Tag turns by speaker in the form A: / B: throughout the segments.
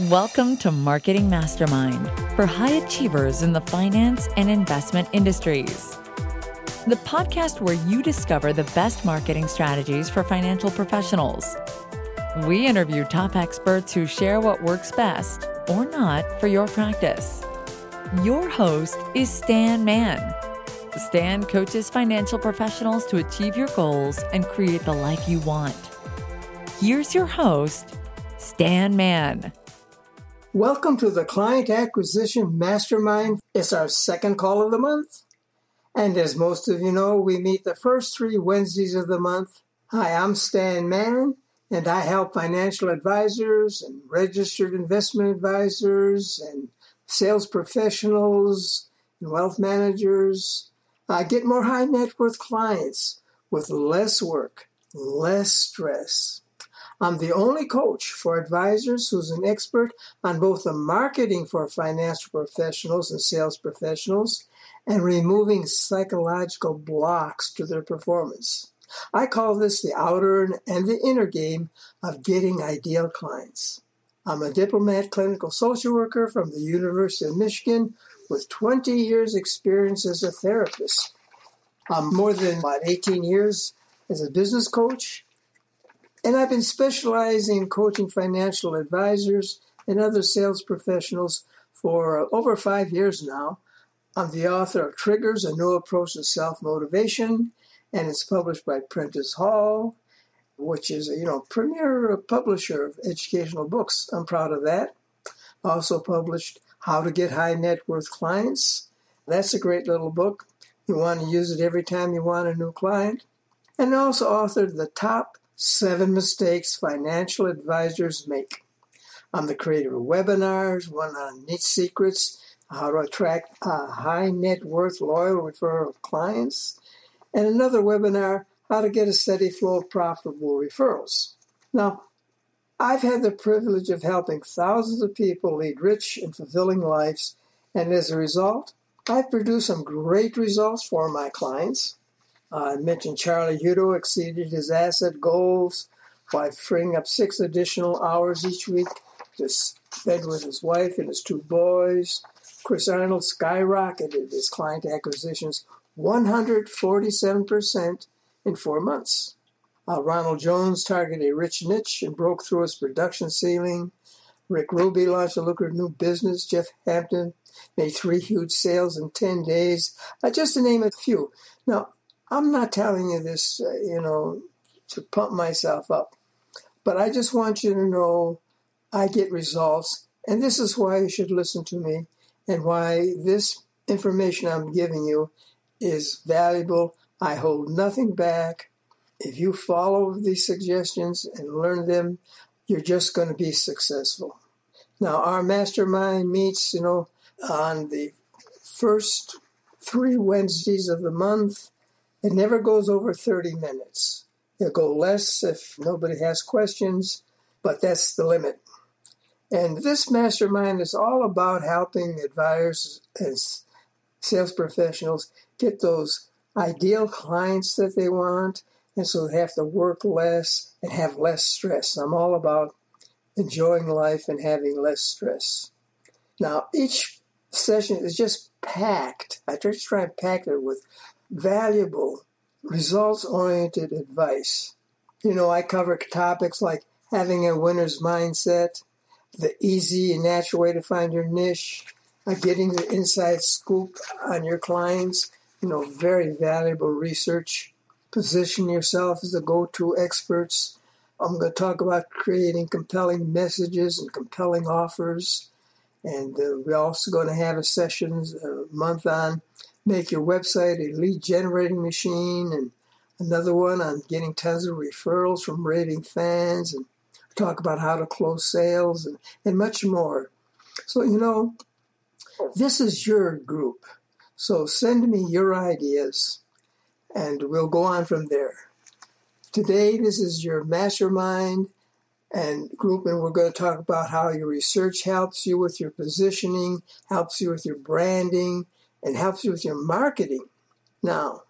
A: Welcome to Marketing Mastermind for high achievers in the finance and investment industries. The podcast where you discover the best marketing strategies for financial professionals. We interview top experts who share what works best or not for your practice. Your host is Stan Mann. Stan coaches financial professionals to achieve your goals and create the life you want. Here's your host, Stan Mann.
B: Welcome to the Client Acquisition Mastermind. It's our second call of the month. And as most of you know, we meet the first three Wednesdays of the month. Hi, I'm Stan Mann, and I help financial advisors and registered investment advisors and sales professionals and wealth managers uh, get more high net worth clients with less work, less stress. I'm the only coach for advisors who's an expert on both the marketing for financial professionals and sales professionals and removing psychological blocks to their performance. I call this the outer and the inner game of getting ideal clients. I'm a diplomate clinical social worker from the University of Michigan with 20 years experience as a therapist. I'm more than about 18 years as a business coach and I've been specializing in coaching financial advisors and other sales professionals for over five years now. I'm the author of Triggers, A New Approach to Self-Motivation, and it's published by Prentice Hall, which is a you know premier publisher of educational books. I'm proud of that. Also published How to Get High Net Worth Clients. That's a great little book. You want to use it every time you want a new client. And also authored The Top Seven Mistakes Financial Advisors Make. I'm the creator of webinars, one on niche secrets, how to attract high net worth loyal referral clients, and another webinar, how to get a steady flow of profitable referrals. Now, I've had the privilege of helping thousands of people lead rich and fulfilling lives, and as a result, I've produced some great results for my clients. Uh, I mentioned Charlie Hutto exceeded his asset goals by freeing up six additional hours each week to spend with his wife and his two boys. Chris Arnold skyrocketed his client acquisitions 147% in four months. Uh, Ronald Jones targeted a rich niche and broke through his production ceiling. Rick Ruby launched a lucrative new business. Jeff Hampton made three huge sales in 10 days, uh, just to name a few. Now, I'm not telling you this, uh, you know, to pump myself up, but I just want you to know I get results, and this is why you should listen to me, and why this information I'm giving you is valuable. I hold nothing back. If you follow these suggestions and learn them, you're just going to be successful. Now, our mastermind meets, you know, on the first three Wednesdays of the month it never goes over 30 minutes. It'll go less if nobody has questions, but that's the limit. And this mastermind is all about helping advisors and sales professionals get those ideal clients that they want, and so they have to work less and have less stress. I'm all about enjoying life and having less stress. Now, each session is just packed. I to try and pack it with valuable, results oriented advice. You know, I cover topics like having a winner's mindset, the easy and natural way to find your niche, uh, getting the inside scoop on your clients, you know, very valuable research. Position yourself as the go to experts. I'm going to talk about creating compelling messages and compelling offers. And uh, we're also going to have a session a month on make your website a lead generating machine and another one on getting tons of referrals from raving fans and talk about how to close sales and, and much more. So, you know, this is your group. So send me your ideas and we'll go on from there. Today, this is your mastermind and group, and we're going to talk about how your research helps you with your positioning, helps you with your branding, and helps you with your marketing. Now,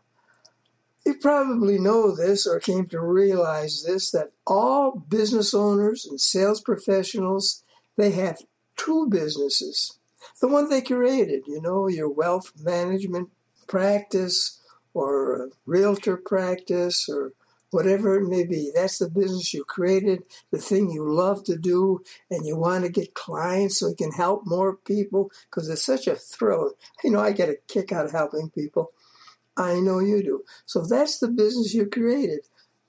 B: you probably know this or came to realize this that all business owners and sales professionals they have two businesses. The one they created, you know, your wealth management practice or realtor practice or whatever it may be. That's the business you created, the thing you love to do, and you want to get clients so you can help more people because it's such a thrill. You know, I get a kick out of helping people. I know you do. So that's the business you created.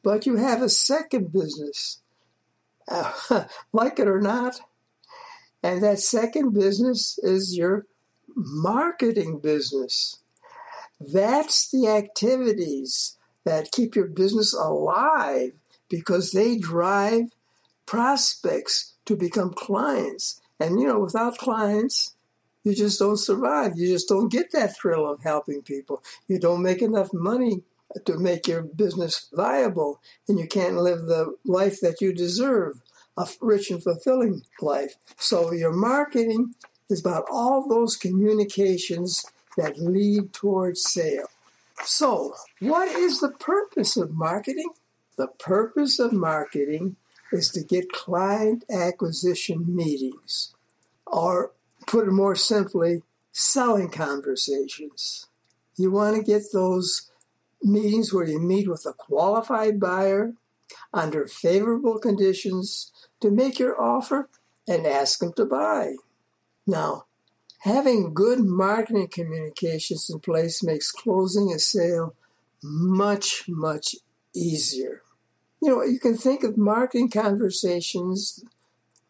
B: But you have a second business, like it or not. And that second business is your marketing business. That's the activities that keep your business alive because they drive prospects to become clients. And you know, without clients, you just don't survive. You just don't get that thrill of helping people. You don't make enough money to make your business viable, and you can't live the life that you deserve a rich and fulfilling life. So, your marketing is about all those communications that lead towards sale. So, what is the purpose of marketing? The purpose of marketing is to get client acquisition meetings, or put it more simply, selling conversations. You want to get those meetings where you meet with a qualified buyer under favorable conditions to make your offer and ask them to buy. Now, Having good marketing communications in place makes closing a sale much, much easier. You know, you can think of marketing conversations,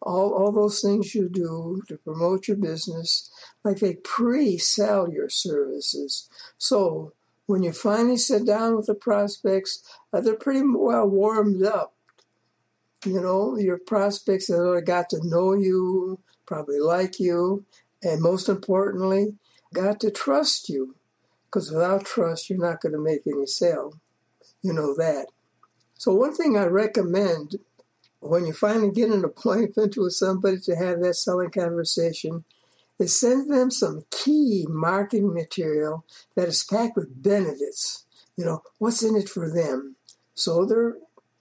B: all, all those things you do to promote your business, like they pre sell your services. So when you finally sit down with the prospects, uh, they're pretty well warmed up. You know, your prospects that got to know you, probably like you, and most importantly, got to trust you. Because without trust, you're not going to make any sale. You know that. So, one thing I recommend when you finally get an appointment with somebody to have that selling conversation is send them some key marketing material that is packed with benefits. You know, what's in it for them? So they're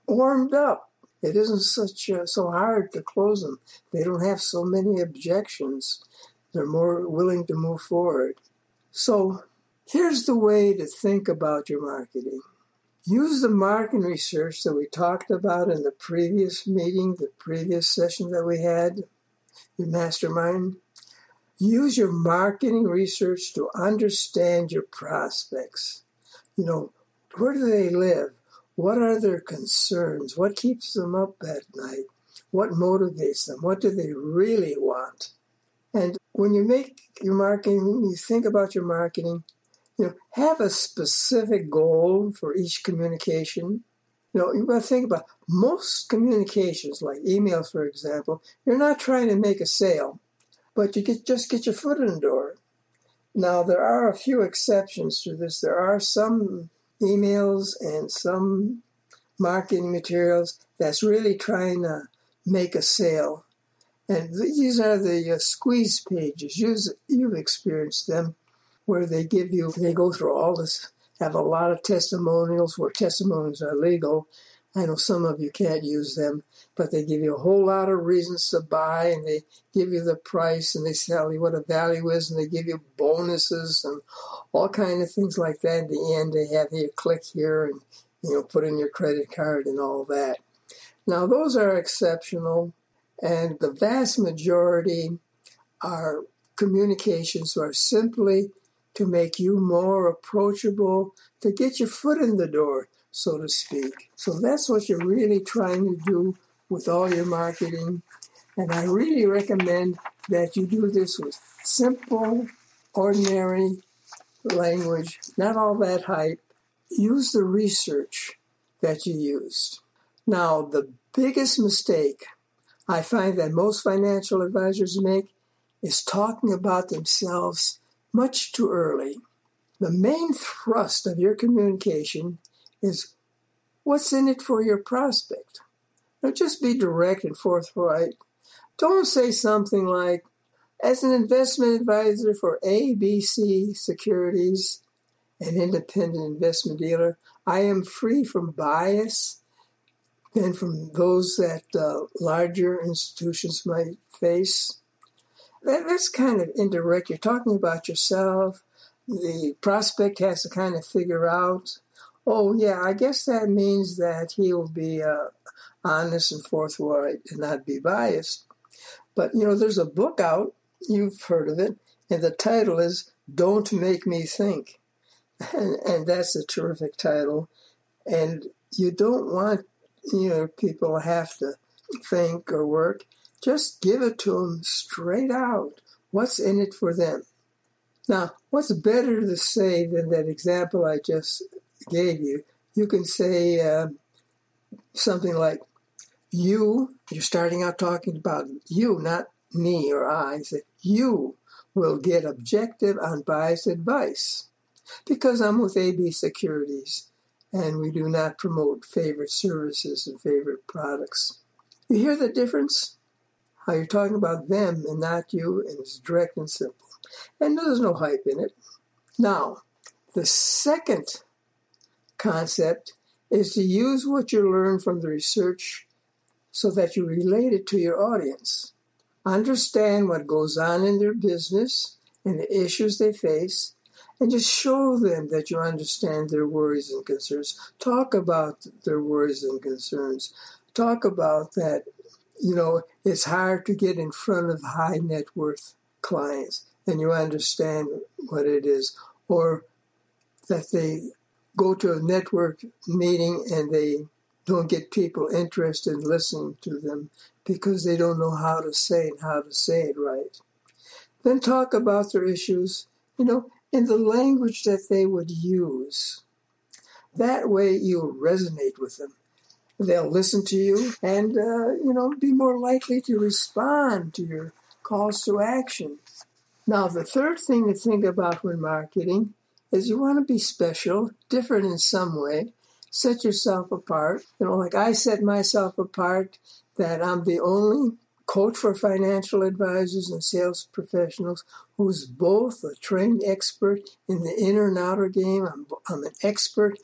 B: warmed up. It isn't such uh, so hard to close them. They don't have so many objections. They're more willing to move forward. So here's the way to think about your marketing. Use the marketing research that we talked about in the previous meeting, the previous session that we had, your mastermind. Use your marketing research to understand your prospects. You know, where do they live? What are their concerns? What keeps them up at night? What motivates them? What do they really want? When you make your marketing, when you think about your marketing, you know, have a specific goal for each communication. You know, you got to think about most communications, like emails, for example. You're not trying to make a sale, but you get just get your foot in the door. Now, there are a few exceptions to this. There are some emails and some marketing materials that's really trying to make a sale. And these are the uh, squeeze pages. You've, you've experienced them where they give you, they go through all this, have a lot of testimonials where testimonials are legal. I know some of you can't use them, but they give you a whole lot of reasons to buy and they give you the price and they tell you what a value is and they give you bonuses and all kind of things like that. At the end, they have you click here and, you know, put in your credit card and all that. Now, those are exceptional and the vast majority are communications are simply to make you more approachable, to get your foot in the door, so to speak. So that's what you're really trying to do with all your marketing. And I really recommend that you do this with simple, ordinary language, not all that hype. Use the research that you used. Now, the biggest mistake I find that most financial advisors make is talking about themselves much too early. The main thrust of your communication is what's in it for your prospect. Now just be direct and forthright. Don't say something like, as an investment advisor for ABC Securities, an independent investment dealer, I am free from bias than from those that uh, larger institutions might face. That, that's kind of indirect. You're talking about yourself. The prospect has to kind of figure out, oh, yeah, I guess that means that he will be uh, honest and forthright and not be biased. But, you know, there's a book out, you've heard of it, and the title is Don't Make Me Think. And, and that's a terrific title. And you don't want you know people have to think or work. Just give it to them straight out. What's in it for them? Now, what's better to say than that example I just gave you? You can say uh, something like, "You." You're starting out talking about you, not me or I. Say, "You will get objective, unbiased advice." Because I'm with AB Securities and we do not promote favorite services and favorite products. You hear the difference? How you're talking about them and not you, and it's direct and simple. And there's no hype in it. Now, the second concept is to use what you learn from the research so that you relate it to your audience. Understand what goes on in their business and the issues they face, and just show them that you understand their worries and concerns. Talk about their worries and concerns. Talk about that, you know, it's hard to get in front of high net worth clients and you understand what it is. Or that they go to a network meeting and they don't get people interested in listening to them because they don't know how to say and how to say it right. Then talk about their issues, you know, in the language that they would use. That way you'll resonate with them. They'll listen to you and, uh, you know, be more likely to respond to your calls to action. Now, the third thing to think about when marketing is you want to be special, different in some way, set yourself apart. You know, like I set myself apart that I'm the only coach for financial advisors and sales professionals who's both a trained expert in the inner and outer game. I'm, I'm an expert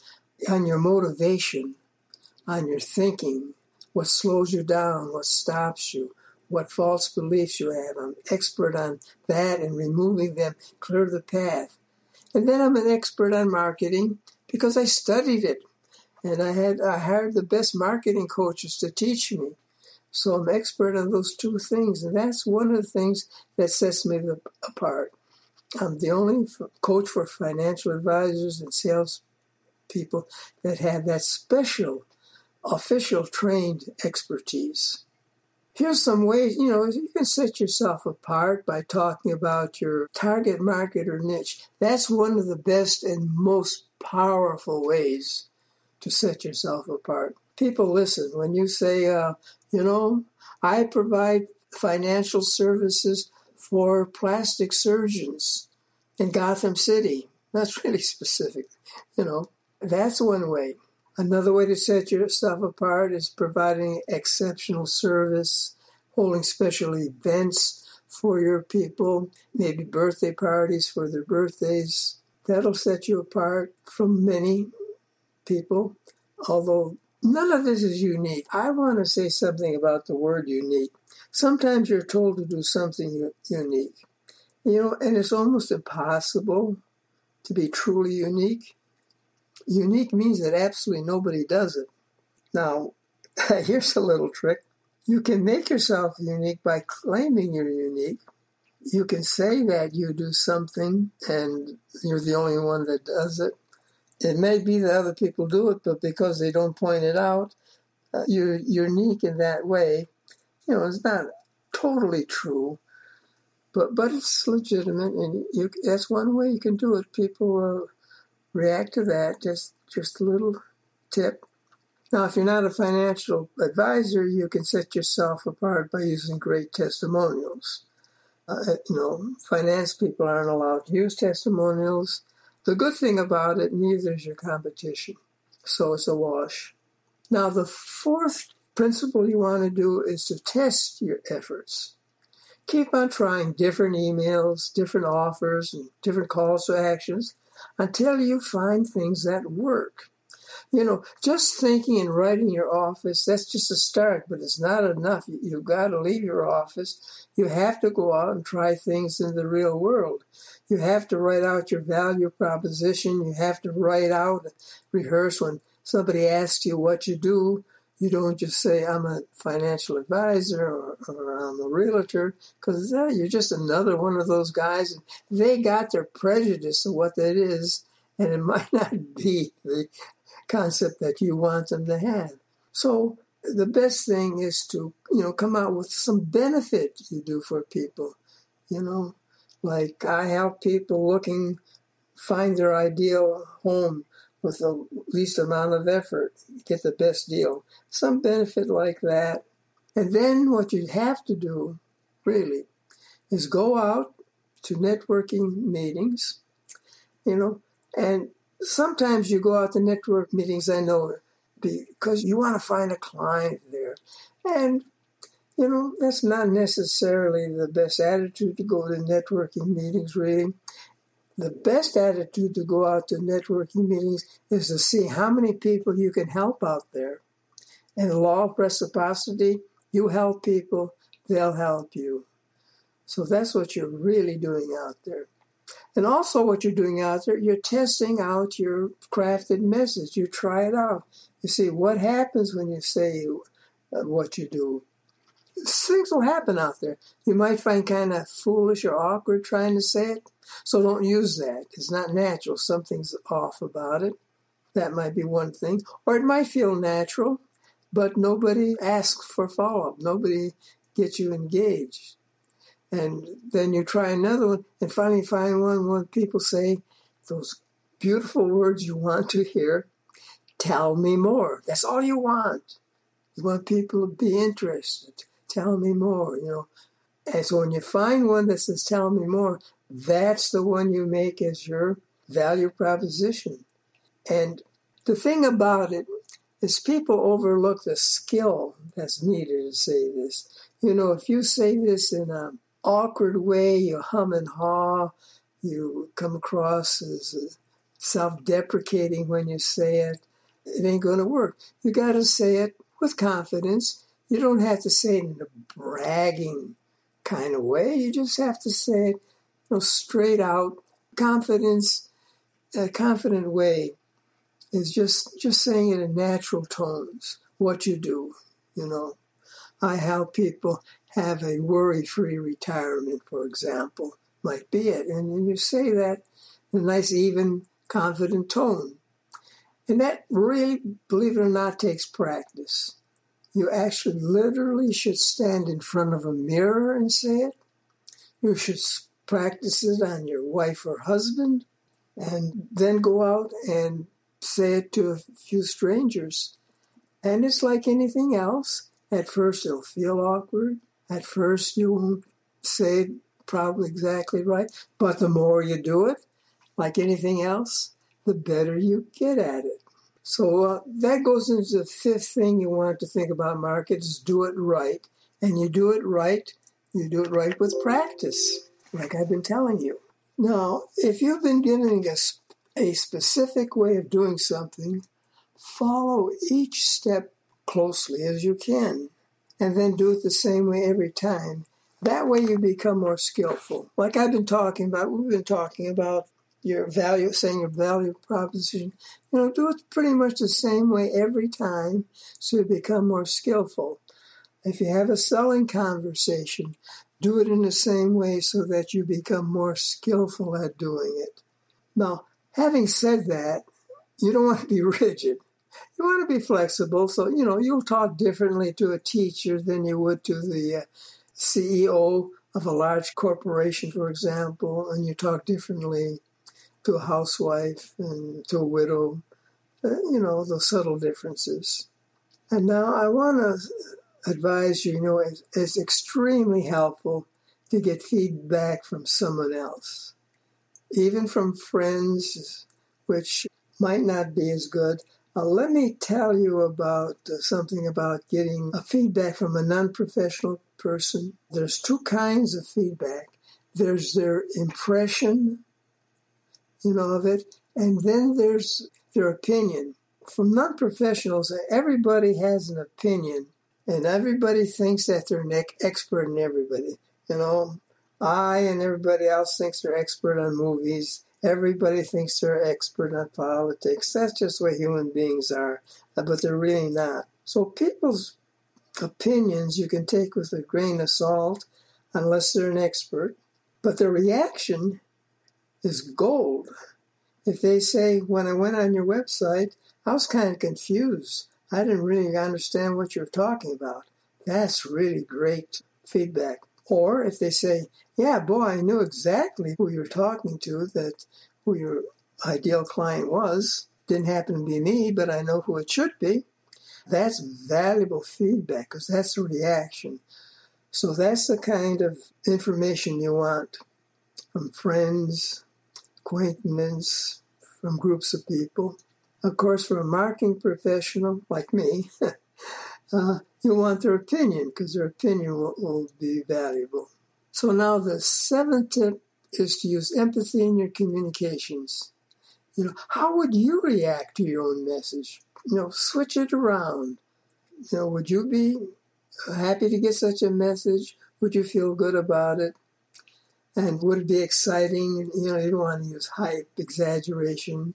B: on your motivation, on your thinking, what slows you down, what stops you, what false beliefs you have. I'm expert on that and removing them, clear the path. And then I'm an expert on marketing because I studied it. And I had I hired the best marketing coaches to teach me. So I'm expert on those two things, and that's one of the things that sets me apart. I'm the only coach for financial advisors and sales people that have that special, official trained expertise. Here's some ways, you know, you can set yourself apart by talking about your target market or niche. That's one of the best and most powerful ways to set yourself apart. People listen when you say, uh, you know, I provide financial services for plastic surgeons in Gotham City. That's really specific. You know, that's one way. Another way to set yourself apart is providing exceptional service, holding special events for your people, maybe birthday parties for their birthdays. That'll set you apart from many people, although None of this is unique. I want to say something about the word unique. Sometimes you're told to do something unique, you know, and it's almost impossible to be truly unique. Unique means that absolutely nobody does it. Now, here's a little trick. You can make yourself unique by claiming you're unique. You can say that you do something and you're the only one that does it. It may be that other people do it, but because they don't point it out, uh, you're unique in that way. You know, it's not totally true, but but it's legitimate, and you, that's one way you can do it. People will react to that. Just just a little tip. Now, if you're not a financial advisor, you can set yourself apart by using great testimonials. Uh, you know, finance people aren't allowed to use testimonials. The good thing about it, neither is your competition. So it's a wash. Now, the fourth principle you want to do is to test your efforts. Keep on trying different emails, different offers, and different calls to actions until you find things that work. You know, just thinking and writing your office, that's just a start, but it's not enough. You've got to leave your office. You have to go out and try things in the real world. You have to write out your value proposition. You have to write out, rehearse when somebody asks you what you do. You don't just say, I'm a financial advisor or, or I'm a realtor, because uh, you're just another one of those guys. They got their prejudice of what that is, and it might not be the concept that you want them to have. So the best thing is to, you know, come out with some benefit you do for people. You know, like I help people looking find their ideal home with the least amount of effort, get the best deal. Some benefit like that. And then what you have to do, really, is go out to networking meetings, you know, and sometimes you go out to network meetings, I know, because you want to find a client there. And, you know, that's not necessarily the best attitude to go to networking meetings, really. The best attitude to go out to networking meetings is to see how many people you can help out there. And the law of reciprocity, you help people, they'll help you. So that's what you're really doing out there. And also, what you're doing out there, you're testing out your crafted message. You try it out. You see what happens when you say uh, what you do. Things will happen out there. You might find kind of foolish or awkward trying to say it. So don't use that. It's not natural. Something's off about it. That might be one thing. Or it might feel natural, but nobody asks for follow up. Nobody gets you engaged and then you try another one and finally find one where people say those beautiful words you want to hear tell me more. That's all you want. You want people to be interested. Tell me more you know. And so when you find one that says tell me more that's the one you make as your value proposition. And the thing about it is people overlook the skill that's needed to say this. You know if you say this in a awkward way, you hum and haw, you come across as uh, self deprecating when you say it, it ain't going to work. You got to say it with confidence. You don't have to say it in a bragging kind of way. You just have to say it you know, straight out. Confidence, a confident way is just just saying it in natural tones. What you do, you know. I help people have a worry free retirement, for example, might be it. And you say that in a nice, even, confident tone. And that really, believe it or not, takes practice. You actually literally should stand in front of a mirror and say it. You should practice it on your wife or husband, and then go out and say it to a few strangers. And it's like anything else. At first, it'll feel awkward. At first, you won't say probably exactly right, but the more you do it, like anything else, the better you get at it. So uh, that goes into the fifth thing you want to think about markets: do it right, and you do it right. You do it right with practice, like I've been telling you. Now, if you've been given a, a specific way of doing something, follow each step closely as you can and then do it the same way every time. That way you become more skillful. Like I've been talking about, we've been talking about your value, saying your value proposition. You know, do it pretty much the same way every time so you become more skillful. If you have a selling conversation, do it in the same way so that you become more skillful at doing it. Now, having said that, you don't want to be rigid you want to be flexible. So, you know, you'll talk differently to a teacher than you would to the uh, CEO of a large corporation, for example, and you talk differently to a housewife and to a widow. Uh, you know, the subtle differences. And now I want to advise you, you know, it's, it's extremely helpful to get feedback from someone else, even from friends, which might not be as good. Uh, let me tell you about uh, something about getting a feedback from a non professional person. There's two kinds of feedback there's their impression, you know, of it, and then there's their opinion. from non professionals, everybody has an opinion and everybody thinks that they're an expert in everybody. You know, I and everybody else thinks they're expert on movies. Everybody thinks they're an expert on politics. That's just what human beings are, uh, but they're really not. So people's opinions you can take with a grain of salt unless they're an expert, but the reaction is gold. If they say, when I went on your website, I was kind of confused. I didn't really understand what you're talking about. That's really great feedback. Or if they say, yeah, boy, I knew exactly who you're talking to, that who your ideal client was. Didn't happen to be me, but I know who it should be. That's valuable feedback because that's a reaction. So that's the kind of information you want from friends, acquaintances, from groups of people. Of course, for a marketing professional like me, uh, you want their opinion because their opinion will, will be valuable. So now the seventh tip is to use empathy in your communications. You know, how would you react to your own message? You know, switch it around. You know, would you be happy to get such a message? Would you feel good about it? And would it be exciting? You know, you don't want to use hype, exaggeration,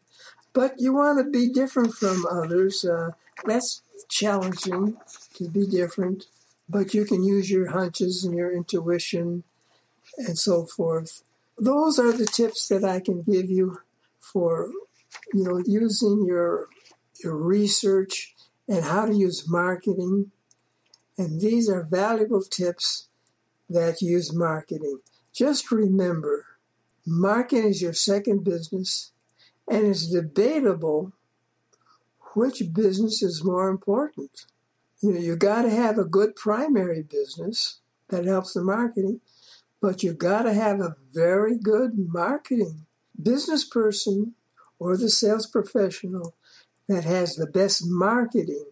B: but you want to be different from others. Uh, that's challenging to be different, but you can use your hunches and your intuition and so forth. Those are the tips that I can give you for, you know, using your your research and how to use marketing and these are valuable tips that use marketing. Just remember, marketing is your second business, and it's debatable which business is more important. You know, you got to have a good primary business that helps the marketing, but you got to have a very good marketing business person or the sales professional that has the best marketing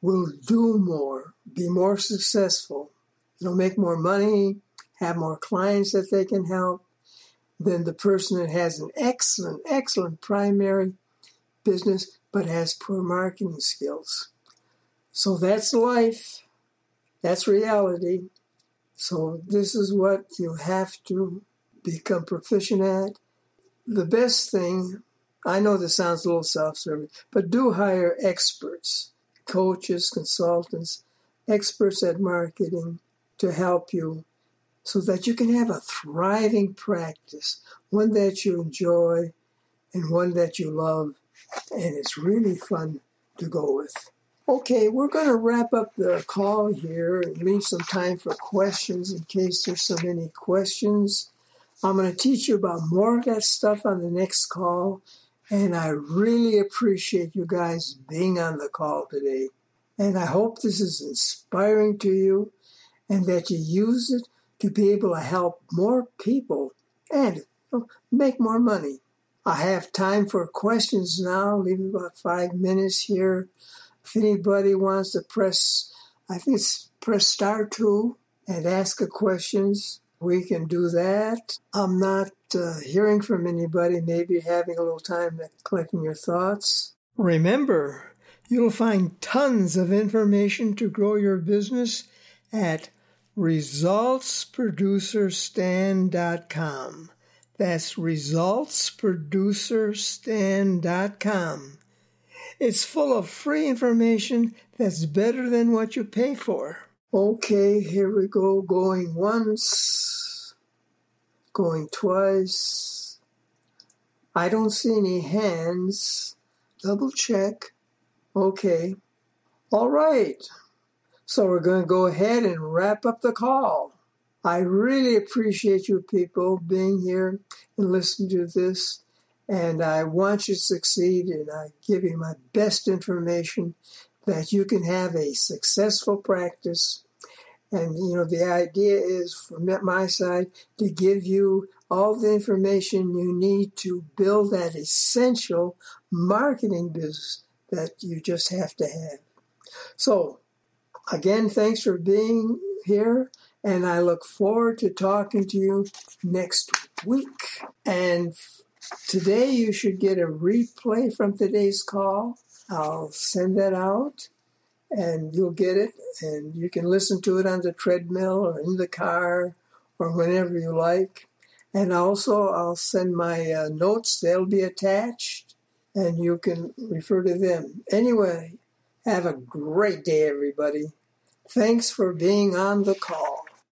B: will do more, be more successful, they'll make more money, have more clients that they can help than the person that has an excellent, excellent primary business but has poor marketing skills. So that's life. That's reality. So this is what you have to become proficient at. The best thing, I know this sounds a little self-serving, but do hire experts coaches, consultants, experts at marketing to help you so that you can have a thriving practice, one that you enjoy and one that you love, and it's really fun to go with. Okay, we're going to wrap up the call here and leave some time for questions in case there's so many questions. I'm going to teach you about more of that stuff on the next call. And I really appreciate you guys being on the call today. And I hope this is inspiring to you and that you use it to be able to help more people and oh, make more money. I have time for questions now. Leave about five minutes here. If anybody wants to press, I think it's press star two and ask a questions we can do that. I'm not uh, hearing from anybody, maybe having a little time collecting your thoughts. Remember, you'll find tons of information to grow your business at resultsproducerstan.com. That's resultsproducerstan.com. It's full of free information that's better than what you pay for. Okay, here we go. Going once, going twice. I don't see any hands. Double check. Okay. All right. So we're going to go ahead and wrap up the call. I really appreciate you people being here and listening to this. And I want you to succeed, and I give you my best information that you can have a successful practice. And, you know, the idea is from my side to give you all the information you need to build that essential marketing business that you just have to have. So, again, thanks for being here. And I look forward to talking to you next week. And today you should get a replay from today's call I'll send that out and you'll get it and you can listen to it on the treadmill or in the car or whenever you like. And also, I'll send my uh, notes, they'll be attached and you can refer to them. Anyway, have a great day, everybody. Thanks for being on the call.